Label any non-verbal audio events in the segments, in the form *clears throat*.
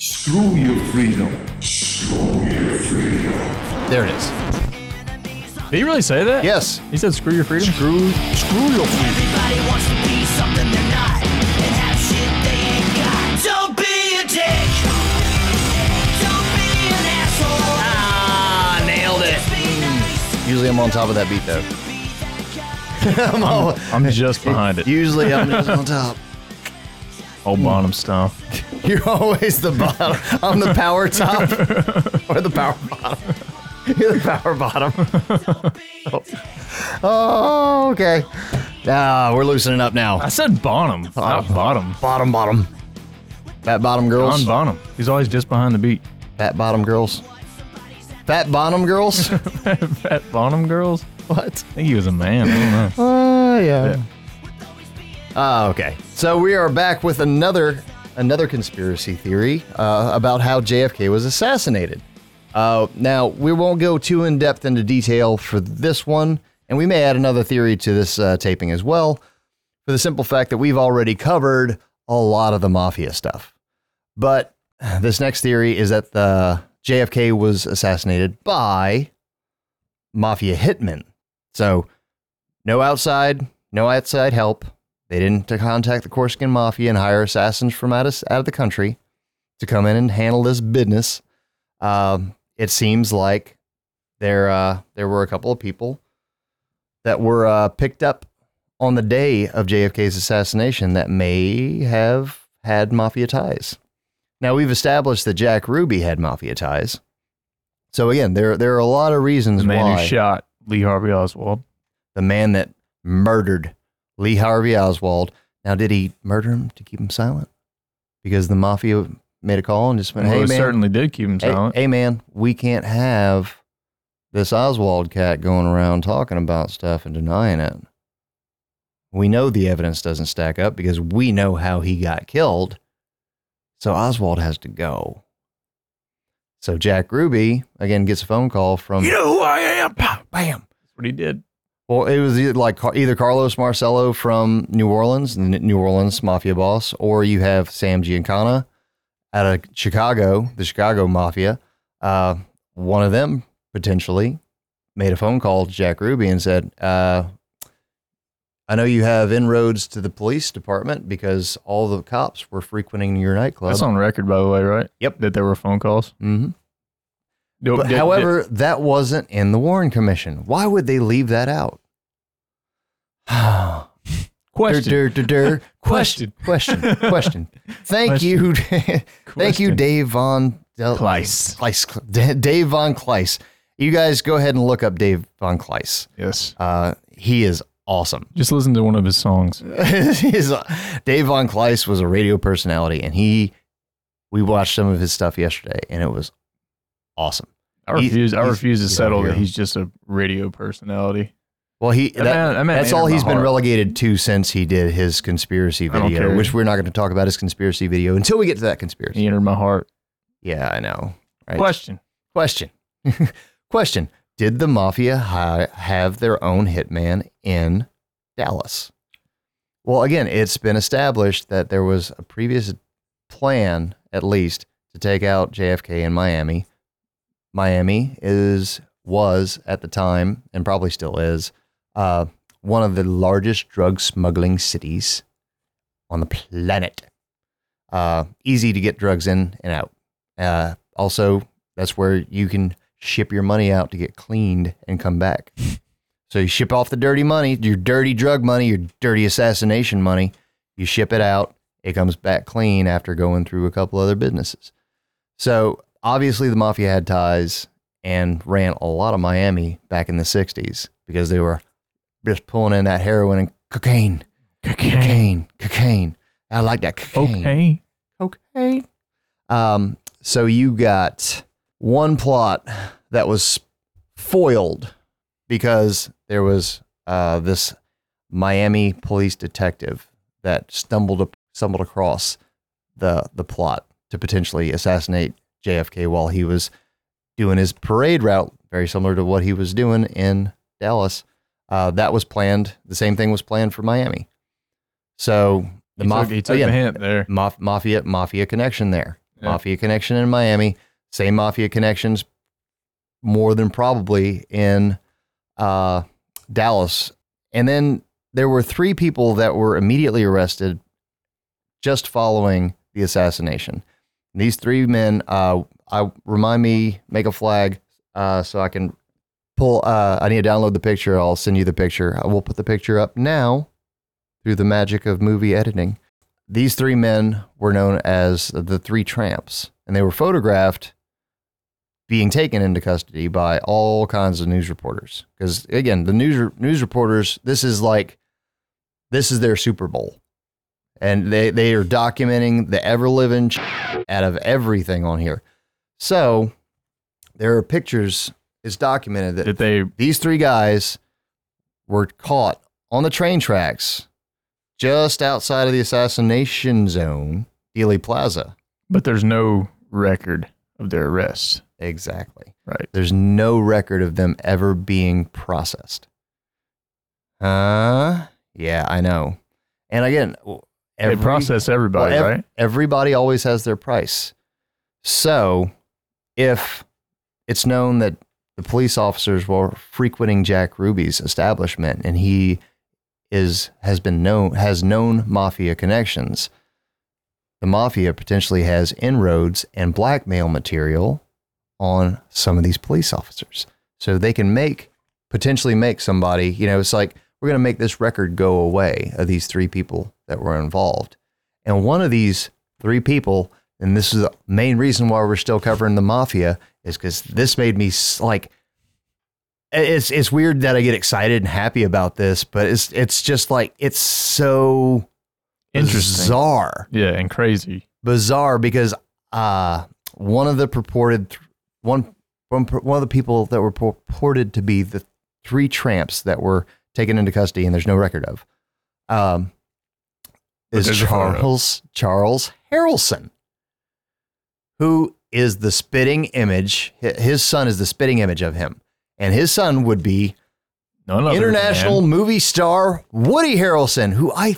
Screw your freedom. Screw your freedom. There it is. Did he really say that? Yes. He said, "Screw your freedom." Screw, screw your freedom. Everybody wants to be something they're not and have shit they ain't got. Don't be a dick. Don't be an asshole. Ah, nailed it. Usually I'm on top of that beat though. *laughs* I'm all- I'm just behind it. usually I'm just on *laughs* top. Old Bonham style. *laughs* You're always the bottom. I'm the power top or the power bottom. You're the power bottom. *laughs* oh, okay. Ah, we're loosening up now. I said Bonham, not bottom. Bottom, bottom. Fat bottom girls. On Bonham. He's always just behind the beat. Fat bottom girls. Fat bottom girls. *laughs* Fat Bonham girls. what? I think he was a man. I don't know. Oh yeah. Ah, okay. So we are back with another another conspiracy theory uh, about how JFK was assassinated. Uh, now we won't go too in depth into detail for this one, and we may add another theory to this uh, taping as well, for the simple fact that we've already covered a lot of the mafia stuff. But *sighs* this next theory is that the JFK was assassinated by mafia hitmen. So no outside, no outside help. They didn't contact the Corsican mafia and hire assassins from out of, out of the country to come in and handle this business. Um, it seems like there uh, there were a couple of people that were uh, picked up on the day of JFK's assassination that may have had mafia ties. Now we've established that Jack Ruby had mafia ties. So again, there there are a lot of reasons The man why who shot Lee Harvey Oswald. the man that murdered Lee Harvey Oswald. Now, did he murder him to keep him silent? Because the mafia made a call and just went, Well, "Hey it man, certainly did keep him hey, silent. hey man, we can't have this Oswald cat going around talking about stuff and denying it. We know the evidence doesn't stack up because we know how he got killed. So Oswald has to go. So Jack Ruby again gets a phone call from You know who I am. Bam. That's what he did. Well, it was either like either Carlos Marcello from New Orleans, the New Orleans mafia boss, or you have Sam Giancana out of Chicago, the Chicago mafia. Uh, one of them potentially made a phone call to Jack Ruby and said, uh, "I know you have inroads to the police department because all the cops were frequenting your nightclub." That's on record, by the way, right? Yep. That there were phone calls. hmm No, But however, that wasn't in the Warren Commission. Why would they leave that out? *sighs* question. Dur, dur, dur. *laughs* Question. Question. Question. Thank you. *laughs* Thank you, Dave Von Del- Kleist. Kleist. Dave Von Kleist. You guys go ahead and look up Dave Von Kleist. Yes. Uh, he is awesome. Just listen to one of his songs. *laughs* Uh, Dave Von Kleist was a radio personality, and he. We watched some of his stuff yesterday, and it was awesome. I He's- refuse. I refuse to settle that he's just a radio personality. Well, he That that- man- that man that's all he's been heart. relegated to since he did his conspiracy video, which we're not going to talk about his conspiracy video until we get to that conspiracy. He entered my heart. Yeah, I know. Right. Question. Question. *laughs* Question. Did the mafia ha- have their own hitman in Dallas? Well, again, it's been established that there was a previous plan, at least, to take out JFK in Miami. Miami is was at the time, and probably still is, uh, one of the largest drug smuggling cities on the planet. Uh, easy to get drugs in and out. Uh, also, that's where you can ship your money out to get cleaned and come back. So you ship off the dirty money, your dirty drug money, your dirty assassination money. You ship it out. It comes back clean after going through a couple other businesses. So obviously, the mafia had ties and ran a lot of Miami back in the 60s because they were just pulling in that heroin and cocaine, cocaine, cocaine. cocaine. I like that cocaine Okay. okay. Um, so you got one plot that was foiled because there was uh, this Miami police detective that stumbled up, stumbled across the the plot to potentially assassinate JFK while he was doing his parade route, very similar to what he was doing in Dallas. Uh, that was planned. The same thing was planned for Miami. So the he maf- took, took again, hint there. maf- mafia mafia connection there. Yeah. Mafia connection in Miami, same mafia connections, more than probably in uh, Dallas. And then there were three people that were immediately arrested just following the assassination. These three men, uh, I remind me, make a flag uh, so I can pull. Uh, I need to download the picture. I'll send you the picture. I will put the picture up now through the magic of movie editing. These three men were known as the Three Tramps, and they were photographed being taken into custody by all kinds of news reporters. Because again, the news news reporters, this is like this is their Super Bowl, and they they are documenting the ever living out of everything on here. So there are pictures. It's documented that they? these three guys were caught on the train tracks just outside of the assassination zone, Dealey Plaza. But there's no record of their arrest. Exactly. Right. There's no record of them ever being processed. Uh, yeah, I know. And again, every, they process everybody, well, ev- right? Everybody always has their price. So, if it's known that the police officers were frequenting Jack Ruby's establishment and he is has been known has known mafia connections, the mafia potentially has inroads and blackmail material on some of these police officers. So they can make potentially make somebody, you know, it's like we're going to make this record go away of these three people that were involved. And one of these three people, and this is the main reason why we're still covering the mafia, is because this made me like. It's it's weird that I get excited and happy about this, but it's it's just like it's so Interesting. bizarre Yeah, and crazy. bizarre because uh, one of the purported one one one of the people that were purported to be the three tramps that were taken into custody and there's no record of um, is there's a photo. Charles Charles Harrelson, who is the spitting image. His son is the spitting image of him, and his son would be None international movie star Woody Harrelson, who I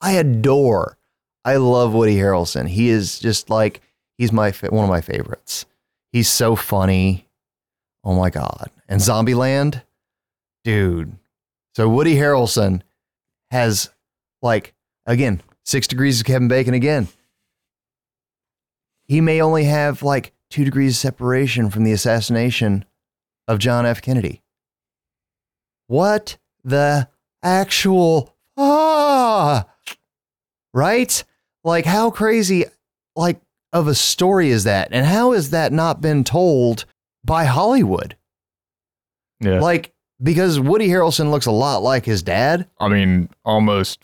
I adore. I love Woody Harrelson. He is just like he's my one of my favorites. He's so funny. Oh my god! And Zombieland, dude. So Woody Harrelson has like again six degrees of Kevin Bacon again. He may only have like two degrees of separation from the assassination of John F. Kennedy. What the actual ah right? Like how crazy like of a story is that? And how has that not been told by Hollywood? Yeah. Like because Woody Harrelson looks a lot like his dad. I mean, almost.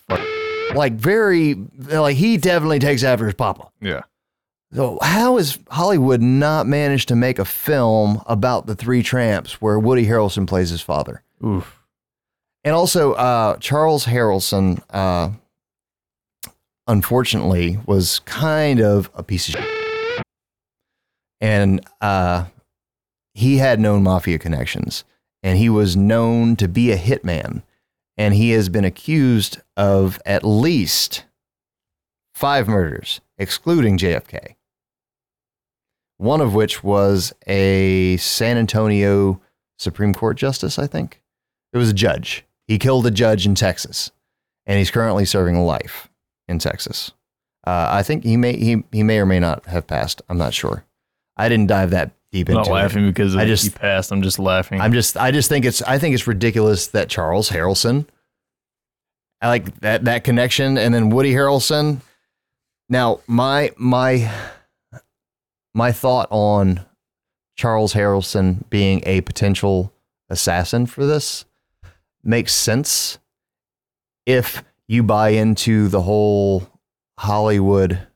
Like very like he definitely takes after his papa. Yeah. So how has Hollywood not managed to make a film about the three tramps where Woody Harrelson plays his father? Oof. And also, uh, Charles Harrelson, uh, unfortunately, was kind of a piece of shit. And uh, he had known mafia connections, and he was known to be a hitman. And he has been accused of at least five murders, excluding JFK. One of which was a San Antonio Supreme Court justice, I think. It was a judge. He killed a judge in Texas, and he's currently serving life in Texas. Uh, I think he may he he may or may not have passed. I'm not sure. I didn't dive that deep I'm into not it. laughing because I just- passed. I'm just laughing. I'm just I just think it's I think it's ridiculous that Charles Harrelson I like that that connection and then Woody Harrelson. Now, my my my thought on Charles Harrelson being a potential assassin for this makes sense if you buy into the whole Hollywood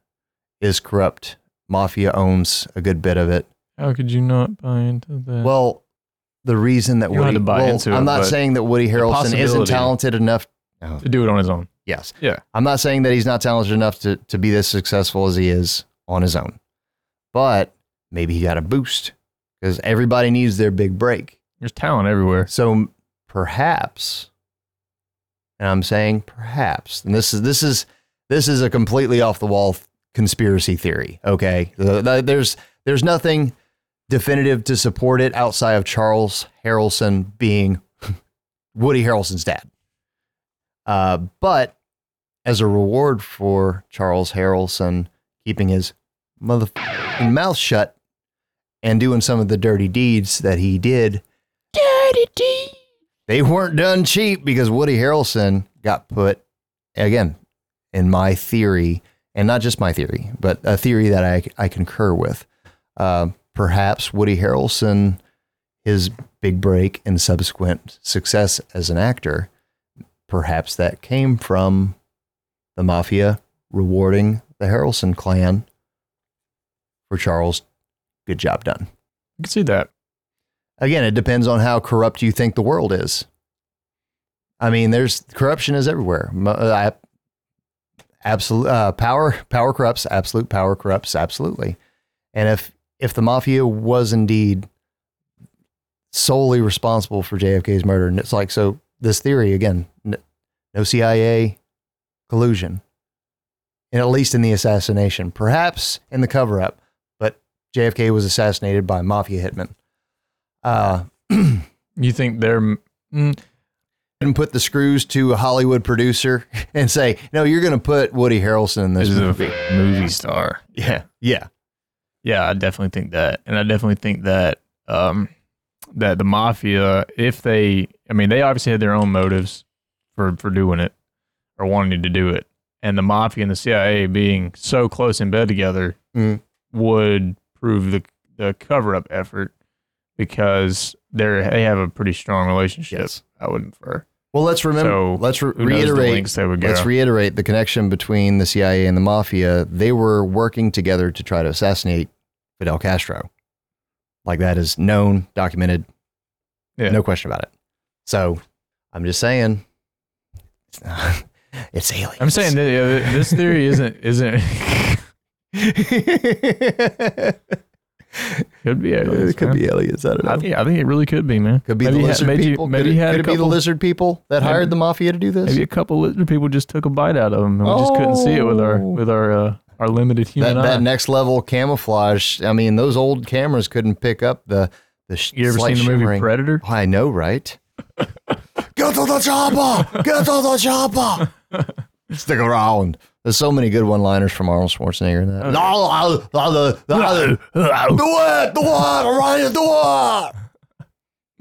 is corrupt, mafia owns a good bit of it. How could you not buy into that? Well, the reason that You don't Woody to buy well, into I'm it, not but saying that Woody Harrelson isn't possibility. talented enough. No. to do it on his own. Yes. Yeah. I'm not saying that he's not talented enough to, to be this successful as he is on his own. But maybe he got a boost because everybody needs their big break. There's talent everywhere. So perhaps, and I'm saying perhaps, and this is this is this is a completely off the wall conspiracy theory. Okay, The- the- there's there's nothing definitive to support it outside of Charles Harrelson being *laughs* Woody Harrelson's dad. Uh, but as a reward for Charles Harrelson keeping his motherfucking mouth shut and doing some of the dirty deeds that he did, dirty deeds, they weren't done cheap because Woody Harrelson got put again in my theory, and not just my theory, but a theory that I I concur with. Uh, perhaps Woody Harrelson, his big break and subsequent success as an actor, perhaps that came from the mafia rewarding the Harrelson clan for Charles. Good job done. I can see that. Again, it depends on how corrupt you think the world is. I mean, there's corruption is everywhere. Absolute uh, power, power corrupts. Absolute power corrupts. Absolutely. And if if the mafia was indeed solely responsible for JFK's murder, and it's like so, this theory again, no CIA collusion, and at least in the assassination, perhaps in the cover up, but JFK was assassinated by mafia hitman. Uh, *clears throat* You think they're mm, and put the screws to a Hollywood producer *laughs* and say, "No, you're going to put Woody Harrelson in this is a movie." movie star? Yeah, yeah, Yeah, I definitely think that, and I definitely think that um, that the mafia, if they, I mean, they obviously had their own motives for for doing it or wanting to do it, and the mafia and the CIA being so close in bed together Mhm. would prove the the cover up effort because they're they have a pretty strong relationship. Yes. I would infer. Well, let's remember. So, let's re- reiterate. Let's reiterate the connection between the CIA and the mafia. They were working together to try to assassinate Fidel Castro. Like that is known, documented, Yeah. no question about it. So, I'm just saying, it's, *laughs* not, it's aliens. I'm saying that uh, this theory isn't isn't *laughs* *laughs* could be aliens. it could man. be aliens. I don't know. I think I think it really could be, man. Could be maybe the lizard maybe, people. Maybe could it, had could it be the lizard people that Maybe- hired the mafia to do this? maybe a couple lizard people just took a bite out of them, and we just couldn't see it with our Oh. with our uh, our limited that, human eye. that next level camouflage. I mean, those old cameras couldn't pick up the the. sh- you ever seen the movie shimmering- Predator? I know, right? *laughs* Get to the chopper! Get to the chopper! *laughs* Stick around. There's so many good one-liners from Arnold Schwarzenegger in that. Do it! Do it! Ryan, do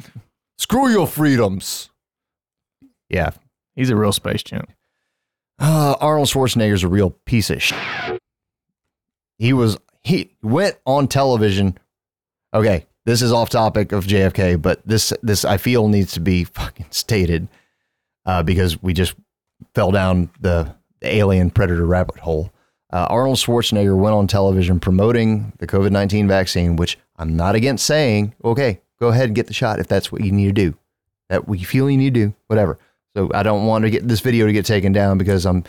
it! Screw your freedoms. Yeah, He's a real space champ. uh, Arnold Schwarzenegger's a real piece of shit. He was he went on television. Okay, this is off topic of JFK, but this this I feel needs to be *laughs* fucking stated uh, because we just fell down the, the alien predator rabbit hole. Uh, Arnold Schwarzenegger went on television promoting the COVID nineteen vaccine, which I'm not against saying. Okay, go ahead and get the shot if that's what you need to do. That we feel you need to do, whatever. So I don't want to get this video to get taken down because I'm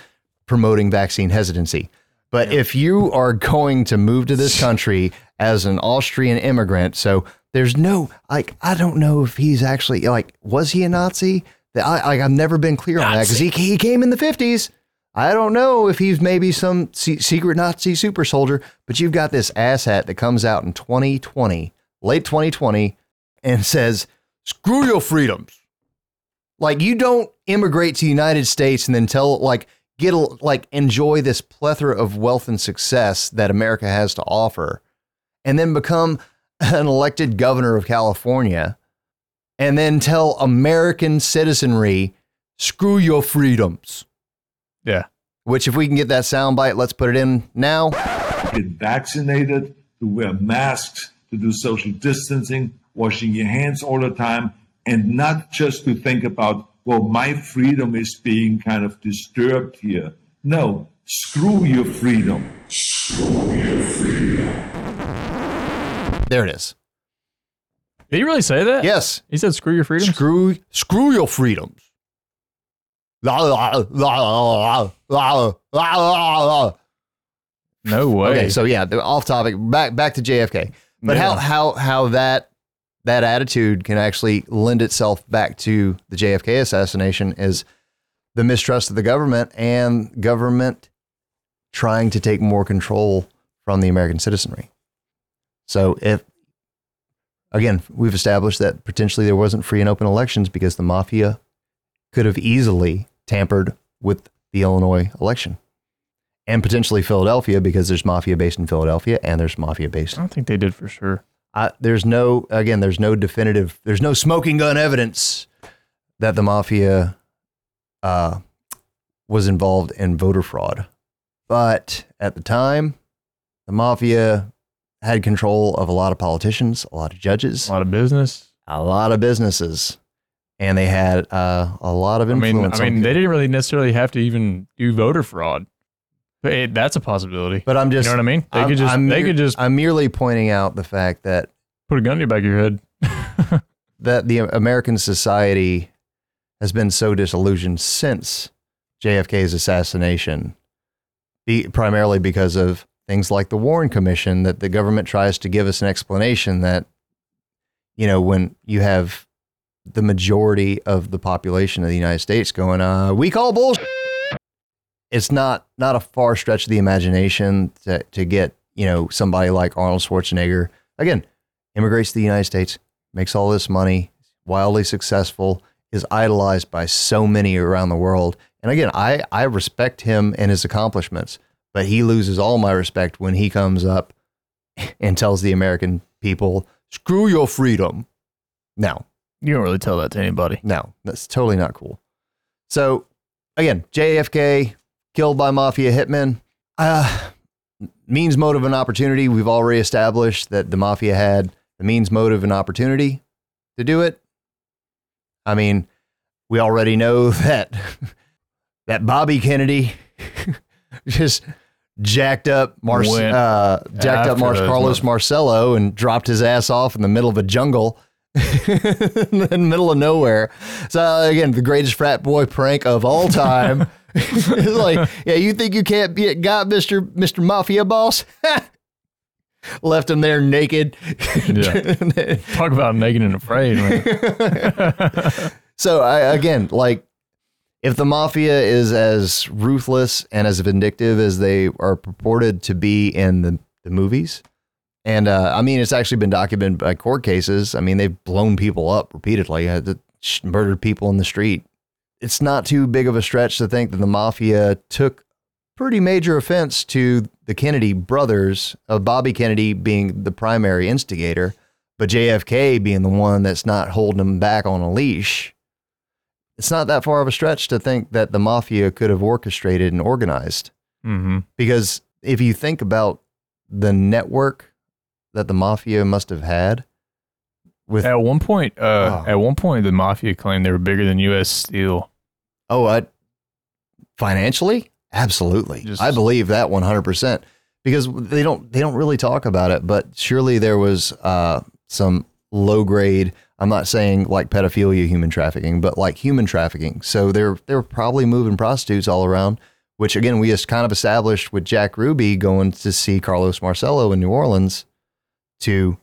promoting vaccine hesitancy. But if you are going to move to this country as an Austrian immigrant, so there's no like I don't know if he's actually like was he a Nazi? That I like I've never been clear on that because he he came in the 50s. I don't know if he's maybe some secret Nazi super soldier, but you've got this asshat that comes out in 2020, late 2020, and says, "Screw your freedoms." Like you don't immigrate to the United States and then tell like get a, like enjoy this plethora of wealth and success that America has to offer, and then become an elected governor of California, and then tell American citizenry, "Screw your freedoms." Yeah. Which, if we can get that soundbite, let's put it in now. get vaccinated, to wear masks, to do social distancing, washing your hands all the time, and not just to think about, well, my freedom is being kind of disturbed here. No, screw your freedom. There it is. Did he really say that? Yes. He said, "Screw your freedom." Screw screw your freedoms. No way. Okay, so yeah, off topic. Back back to JFK. But how how how that that attitude can actually lend itself back to the JFK assassination is the mistrust of the government and government trying to take more control from the American citizenry. So if again, we've established that potentially there wasn't free and open elections because the mafia could have easily tampered with the Illinois election. And potentially Philadelphia because there's mafia based in Philadelphia and there's mafia based I don't think they did for sure. I, there's no again there's no definitive there's no smoking gun evidence that the mafia uh, was involved in voter fraud but at the time the mafia had control of a lot of politicians a lot of judges A lot of business. a lot of businesses and they had uh, a lot of I mean, influence I mean, they didn't really necessarily have to even do voter fraud, but it, that's a possibility. but i'm just, you know what I mean? They I'm- could just I'm they mere- could just i'm merely pointing out the fact that put a gun to your back of your head. *laughs* that the American society has been so disillusioned since JFK's assassination, be, primarily because of things like the Warren Commission, that the government tries to give us an explanation that, you know, when you have the majority of the population of the United States going, uh, we call bullshit. It's not not a far stretch of the imagination to, to get, you know, somebody like Arnold Schwarzenegger, again, immigrates to the United States, makes all this money, wildly successful, is idolized by so many around the world. And again, I, I respect him and his accomplishments, but he loses all my respect when he comes up *laughs* and tells the American people, screw your freedom. No, You don't really tell that to anybody. no, that's totally not cool. So again, JFK killed by mafia hitmen. Uh, means, motive, and opportunity. We've already established that the mafia had the means, motive, and opportunity to do it. I mean, we already know *laughs* that that Bobby Kennedy *laughs* just jacked up Mar- Went uh, jacked up after Mar- Carlos Marcello and dropped his ass off in the middle of a jungle *laughs* in the middle of nowhere. So again, the greatest frat boy prank of all time. *laughs* it's like, yeah, you think you can't be it got Mister Mister Mafia boss? *laughs* Left him there naked. Talk about naked and afraid, man. so I, again, like, if the mafia is as ruthless and as vindictive as they are purported to be in the, the movies, and uh, I mean, it's actually been documented by court cases. I mean, they've blown people up repeatedly, uh, murdered people in the street. It's not too big of a stretch to think that the mafia took pretty major offense to the Kennedy brothers, of Bobby Kennedy being the primary instigator, but JFK being the one that's not holding them back on a leash. It's not that far of a stretch to think that the mafia could have orchestrated and organized. hmm Because if you think about the network that the mafia must have had with At one point, uh, Oh. at one point, the mafia claimed they were bigger than U.S. Steel. oh, I, financially, absolutely, Just- I believe that one hundred percent. Because they don't they don't really talk about it, but surely there was uh, some low grade. I'm not saying like pedophilia, human trafficking, but like human trafficking. So they're they're probably moving prostitutes all around. Which again, we just kind of established with Jack Ruby going to see Carlos Marcello in New Orleans to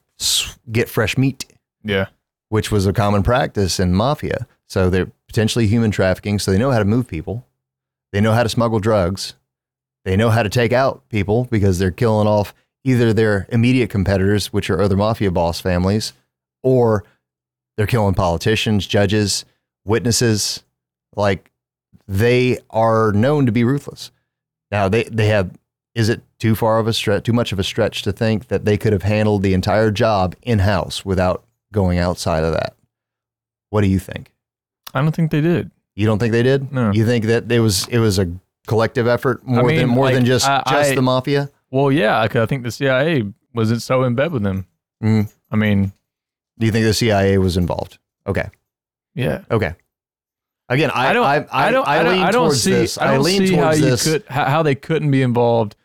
get fresh meat Yeah, which was a common practice in mafia. So they're potentially human trafficking. So they know how to move people. They know how to smuggle drugs. They know how to take out people because they're killing off either their immediate competitors, which are other mafia boss families, or they're killing politicians, judges, witnesses. Like they are known to be ruthless. Now they, they have is it too far of a stretch too much of a stretch to think that they could have handled the entire job in house without going outside of that? What do you think? I don't think they did. You don't think they did? No. You think that it was it was a collective effort more mean, than more than just I- just I- the mafia? Well, yeah, I think the CIA wasn't so in bed with them. Mm. I mean, Do you think the CIA was involved? Okay. yeah. Okay. Again, I I don't. I, I, don't. I, don't. lean I don't see. this. I don't lean see how towards you this. could how, how they couldn't be involved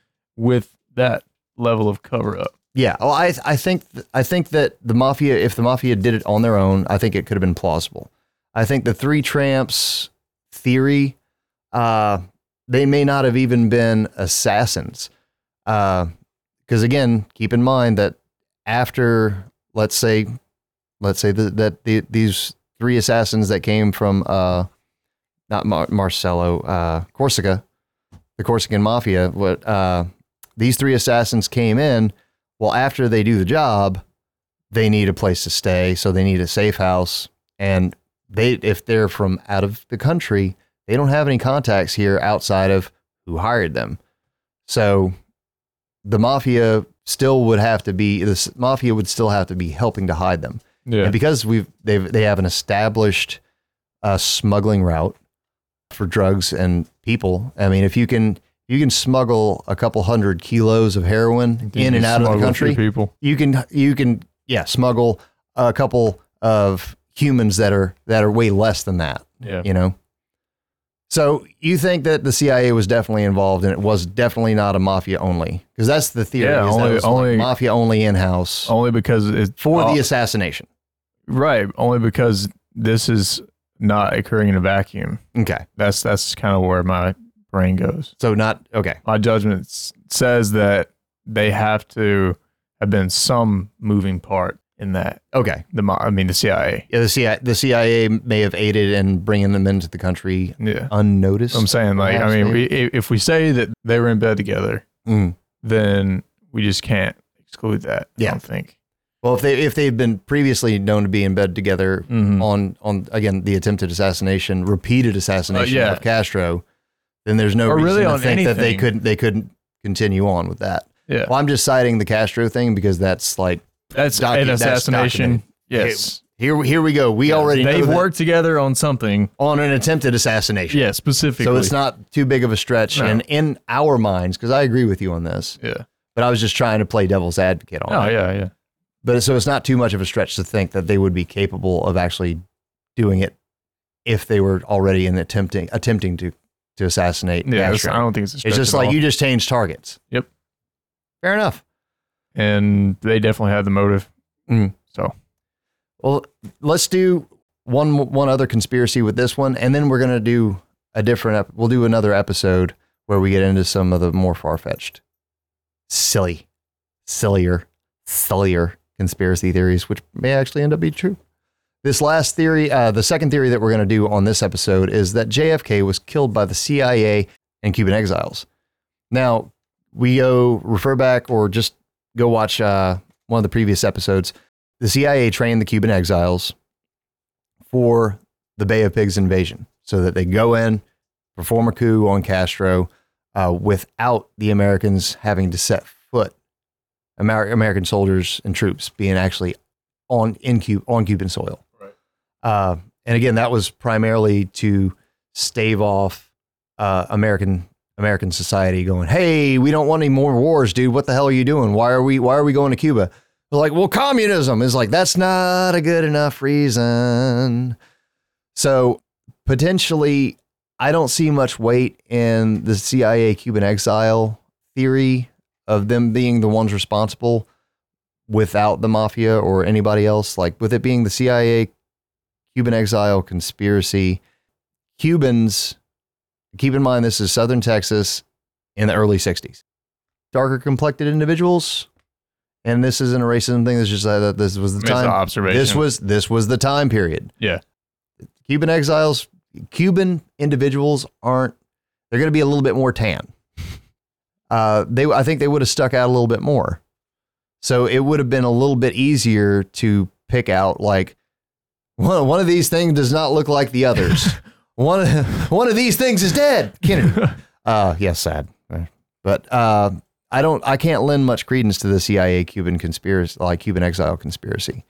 with that level of cover up. Yeah. Well, I I think th- I think that the mafia, if the mafia did it on their own, I think it could have been plausible. I think the three tramps theory, uh, they may not have even been assassins, because again, keep in mind that after let's say, let's say that that the, these three assassins that came from uh, not Mar- Marcello, uh, Corsica, the Corsican Mafia, what uh, these three assassins came in. Well, after they do the job, they need a place to stay, so they need a safe house. And they, if they're from out of the country, they don't have any contacts here outside of who hired them. So the mafia still would have to be the mafia would still have to be helping to hide them. Yeah. And because we've they they have an established uh, smuggling route for drugs and people. I mean, if you can you can smuggle a couple hundred kilos of heroin in and out of the Smuggle a few country, People. you can you can yeah smuggle a couple of humans that are that are way less than that. Yeah. You know. So you think that the CIA was definitely involved, and it was definitely not a mafia only, because that's the theory. Yeah, that only- like mafia only in house Only because it's for the uh, assassination. right. Only because this is not occurring in a vacuum. Okay, That's that's kind of where my brain goes. so not okay. My judgment s- says that they have to have been some moving part in that. Okay, The mo- I mean the CIA. yeah, the CIA, the CIA may have aided in bringing them into the country Yeah. unnoticed. I'm saying like I mean maybe? we, i- if we say that they were in bed together, Mm. then we just can't exclude that. I Yeah. don't think. Well, if they if they've been previously known to be in bed together Mhm. on on again the attempted assassination, repeated assassination Uh, yeah. of Castro, then there's no Or reason really to think that they couldn't they couldn't continue on with that. Yeah. Well, I'm just citing the Castro thing because that's like That's docu- an assassination. documented. yes. here here we go. We already They've worked together on something. on an attempted assassination. Yeah, specifically. So it's not too big of a stretch No. in in our minds because I agree with you on this. Yeah. But I was just trying to play devil's advocate on Oh it. yeah, yeah. But so it's not too much of a stretch to think that they would be capable of actually doing it if they were already in attempting attempting to to assassinate Yeah, I don't think it's a It's just like all. you just changed targets. Yep. Fair enough. and they definitely had the motive. Mm. So Well, let's do one one other conspiracy with this one, and then we're gonna do a different. Ep- we'll do another episode where we get into some of the more far fetched, silly, sillier, sillier conspiracy theories, which may actually end up being true. This last theory, uh, the second theory that we're going to do on this episode is that JFK was killed by the CIA and Cuban exiles. Now, we go refer back or just go watch uh, one of the previous episodes. The CIA trained the Cuban exiles for the Bay of Pigs invasion so that they go in, perform a coup on Castro uh, without the Americans having to set foot, Amer- American soldiers and troops being actually on in Cu- on Cuban soil. Uh, and again, that was primarily to stave off uh, American American society going, "Hey, we don't want any more wars, dude. What the hell are you doing? Why are we Why are we going to Cuba?" They're like, "Well, communism is like that's not a good enough reason." So potentially, I don't see much weight in the CIA Cuban exile theory of them being the ones responsible without the mafia or anybody else. Like with it being the CIA Cuban exile conspiracy, Cubans, keep in mind this is Southern Texas in the early 60s. Darker complected individuals. And this isn't a racism thing. This is just that this was the it's an time. observation. This was this was the time period. Yeah. Cuban exiles, Cuban individuals aren't. They're going to be a little bit more tan. *laughs* Uh, they, I think they would have stuck out a little bit more. So it would have been a little bit easier to pick out like one, one of these things does not look like the others. *laughs* one of, one of these things is dead. Kennedy. *laughs* Uh, yes, sad. But uh, I don't. I can't lend much credence to the CIA Cuban conspiracy, like Cuban exile conspiracy.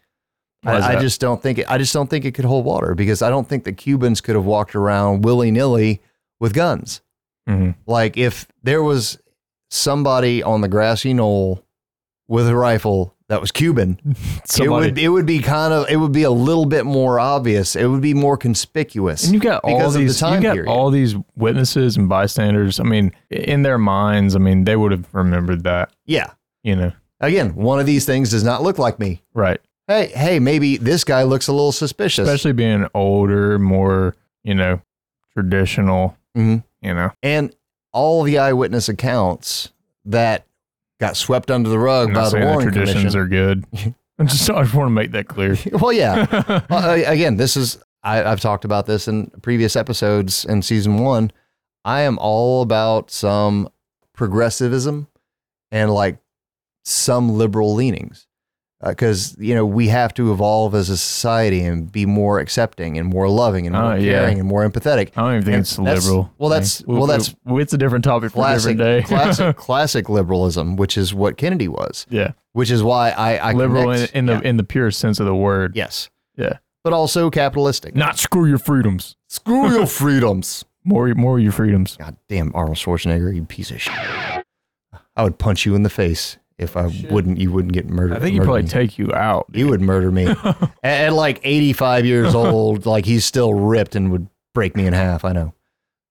I, I just don't think it. I just don't think it could hold water because I don't think the Cubans could have walked around willy nilly with guns. Mhm. Like if there was somebody on the grassy knoll with a rifle that was Cuban, *laughs* it would it would be kind of it would be a little bit more obvious. It would be more conspicuous. And you got all because of the these, time you got period. all these witnesses and bystanders. I mean, in their minds, I mean, they would have remembered that. yeah. You know, Again, one of these things does not look like me. right? Hey, hey, maybe this guy looks a little suspicious. Especially being older, more you know, traditional. Mhm. You know, and all the eyewitness accounts that got swept under the rug I'm by the saying the Warren traditions Commission. are good. *laughs* *laughs* I just, I just want to make that clear. *laughs* well, yeah. Well, again, this is I, I've talked about this in previous episodes in season one. I am all about some progressivism and like some liberal leanings. Uh, because, you know, we have to evolve as a society and be more accepting and more loving and oh, more Oh, yeah. caring and more empathetic. I don't even think And it's liberal. well, that's- We- well, we- that's it's a different topic for a Classic, different day. classic, *laughs* classic liberalism, which is what Kennedy was, yeah, which is why I, I liberal in, connect- in the yeah. in the pure sense of the word. yes, Yeah, but also capitalistic. not screw your freedoms. Screw your *laughs* freedoms. More more your freedoms. God damn, Arnold Schwarzenegger, you piece of shit. I would punch you in the face if I wouldn't. You wouldn't get murdered. I think he'd murder probably me. take you out. He would murder me *laughs* at, at like 85 years *laughs* old. Like he's still ripped and would break me in half. I know,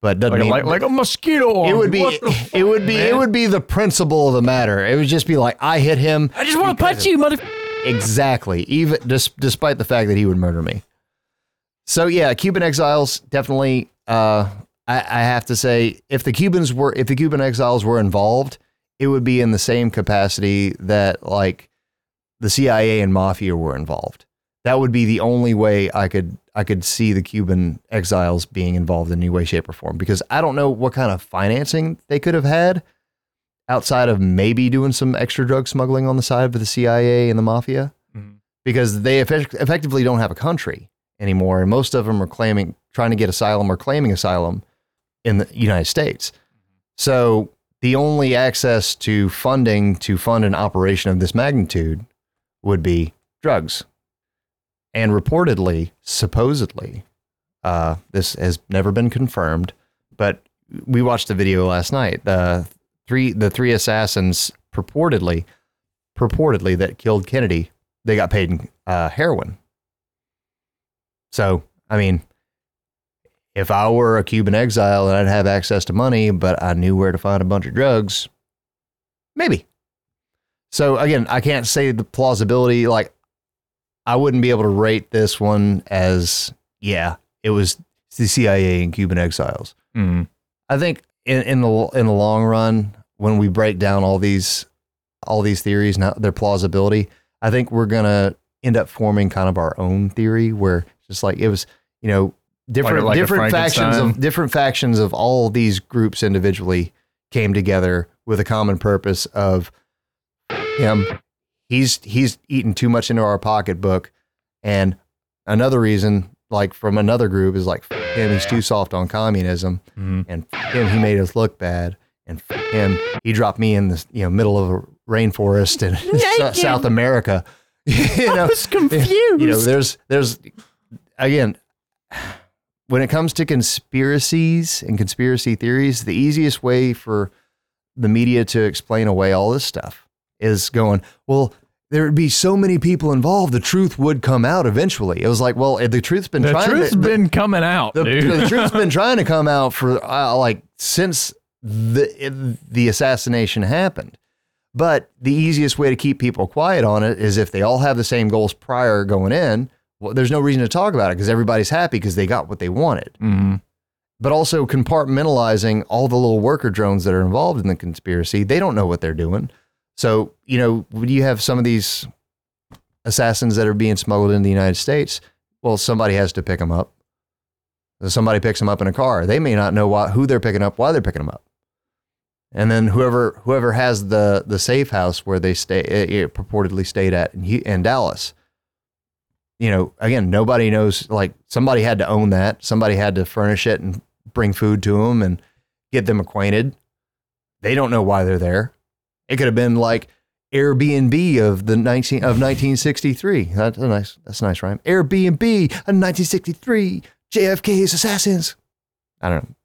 but doesn't like, mean like, like a mosquito. it would be. What the fuck, It would be. It man? would be the principle of the matter. It would just be like I hit him. I just want to punch you, mother. Exactly. Even dis- despite the fact that he would murder me. So yeah, Cuban exiles definitely. Uh, I, I have to say, if the Cubans were, if the Cuban exiles were involved, it would be in the same capacity that like the CIA and mafia were involved. That would be the only way I could I could see the Cuban exiles being involved in any way, shape, or form. Because I don't know what kind of financing they could have had outside of maybe doing some extra drug smuggling on the side of the CIA and the mafia Mhm. because they effect- effectively don't have a country anymore. And most of them are claiming, trying to get asylum or claiming asylum in the United States. So the only access to funding to fund an operation of this magnitude would be drugs. And reportedly, supposedly, uh, this has never been confirmed, but we watched the video last night. The three, the three assassins purportedly, purportedly that killed Kennedy, they got paid in uh, heroin. So, I mean, if I were a Cuban exile and I'd have access to money, but I knew where to find a bunch of drugs, maybe. So again, I can't say the plausibility. Like, I wouldn't be able to rate this one as yeah, it was the CIA and Cuban exiles. Mm. I think in, in the in the long run, when we break down all these all these theories and their plausibility, I think we're gonna end up forming kind of our own theory where it's just like it was, you know, different like a different factions of different factions of all these groups individually came together with a common purpose of him. He's he's eaten too much into our pocketbook, and another reason, like from another group, is like him. He's too soft on communism Mhm. and him he made us look bad and him he dropped me in the you know middle of a rainforest in *laughs* Sou- South America *laughs* you know I was confused. you know there's there's again when it comes to conspiracies and conspiracy theories the easiest way for the media to explain away all this stuff is going well there would be so many people involved the truth would come out eventually it was like well the truth's been the trying truth's to, been coming out, the, dude. the truth's been *laughs* trying to come out for uh, like since the the assassination happened. But the easiest way to keep people quiet on it is if they all have the same goals prior going in. Well, there's no reason to talk about it because everybody's happy because they got what they wanted. Mhm. But also compartmentalizing all the little worker drones that are involved in the conspiracy. They don't know what they're doing. So you know when you have some of these assassins that are being smuggled into the United States, well, somebody has to pick them up. Somebody picks them up in a car. They may not know why, who they're picking up, why they're picking them up. And then whoever whoever has the the safe house where they stay it, it purportedly stayed at in, in Dallas. You know, again, nobody knows. Like somebody had to own that. Somebody had to furnish it and bring food to them and get them acquainted. They don't know why they're there. It could have been like Airbnb of the 19 of 1963. That's a nice that's a nice rhyme. Airbnb of 1963. JFK's assassins. I don't know.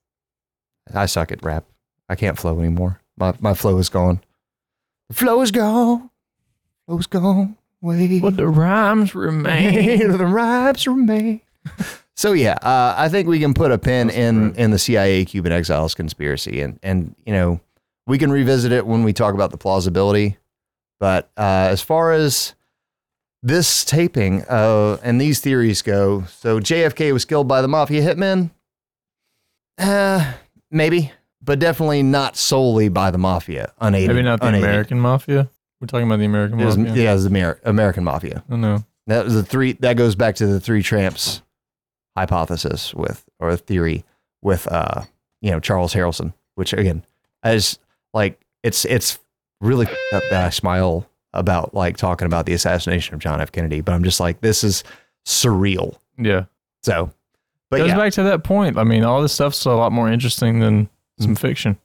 I suck at rap. I can't flow anymore. My my flow is gone. The flow is gone. Flow is gone. Way. But the rhymes remain. *laughs* the rhymes remain. So yeah, uh, I think we can put a pin in in the CIA Cuban exiles conspiracy, and and you know we can revisit it when we talk about the plausibility. But uh, as far as this taping uh, and these theories go, so JFK was killed by the mafia hitmen. Uh, maybe, but definitely not solely by the mafia. Unaided. Maybe not the unaided. American mafia. We're talking about the American It was, mafia. yeah, it was the Amer- American mafia. I know. That was the three. That goes back to the three tramps hypothesis with or theory with uh you know Charles Harrelson, which again, as like it's it's really f***ed up that I smile about like talking about the assassination of John F. Kennedy, but I'm just like this is surreal. Yeah. So, but Goes yeah, back to that point. I mean, all this stuff's a lot more interesting than some fiction.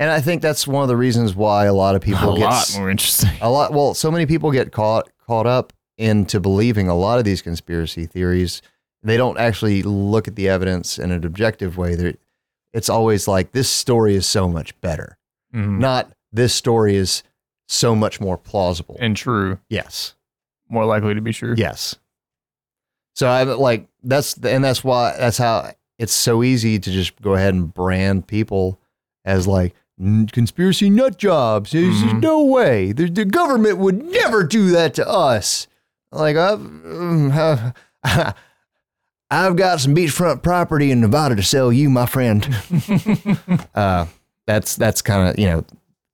And I think that's one of the reasons why a lot of people a get lot more interesting. a lot well so many people get caught caught up into believing a lot of these conspiracy theories they don't actually look at the evidence in an objective way They're, it's always like this story is so much better Mhm. not this story is so much more plausible And true. yes More likely to be true. yes so i like that's and that's why that's how it's so easy to just go ahead and brand people as like "N- conspiracy nut jobs. There's Mhm. no way. The, the government would never do that to us. Like i've uh, *laughs* i've got some beachfront property in nevada to sell you my friend. *laughs* Uh, that's that's kind of you know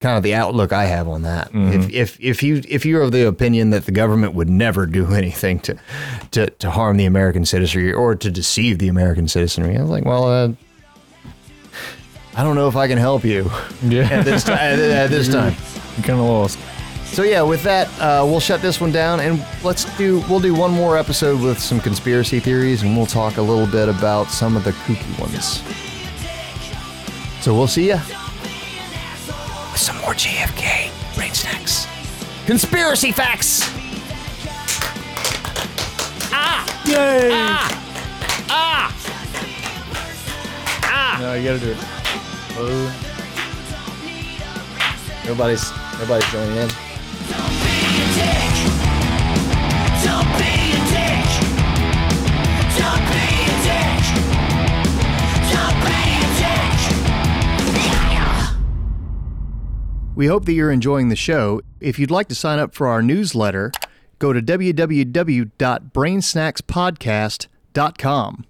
kind of the outlook I have on that. If, if if you if you're of the opinion that the government would never do *laughs* anything to to, to harm the American citizenry or to deceive the American citizenry, I was like, well, uh, I don't know if I can help you Yeah. at this time. at this time. I'm kind of lost. So yeah, with that, uh, we'll shut this one down, and let's do we'll do one more episode with some conspiracy theories, and we'll talk a little bit about some of the kooky ones. So we'll see ya with some more JFK brain snacks, conspiracy facts. Ah! Yay! Ah! Ah! Ah! No, you gotta do it. Oh. Nobody's nobody's joining in. We hope that you're enjoying the show. If you'd like to sign up for our newsletter, go to www.brainsnackspodcast.com.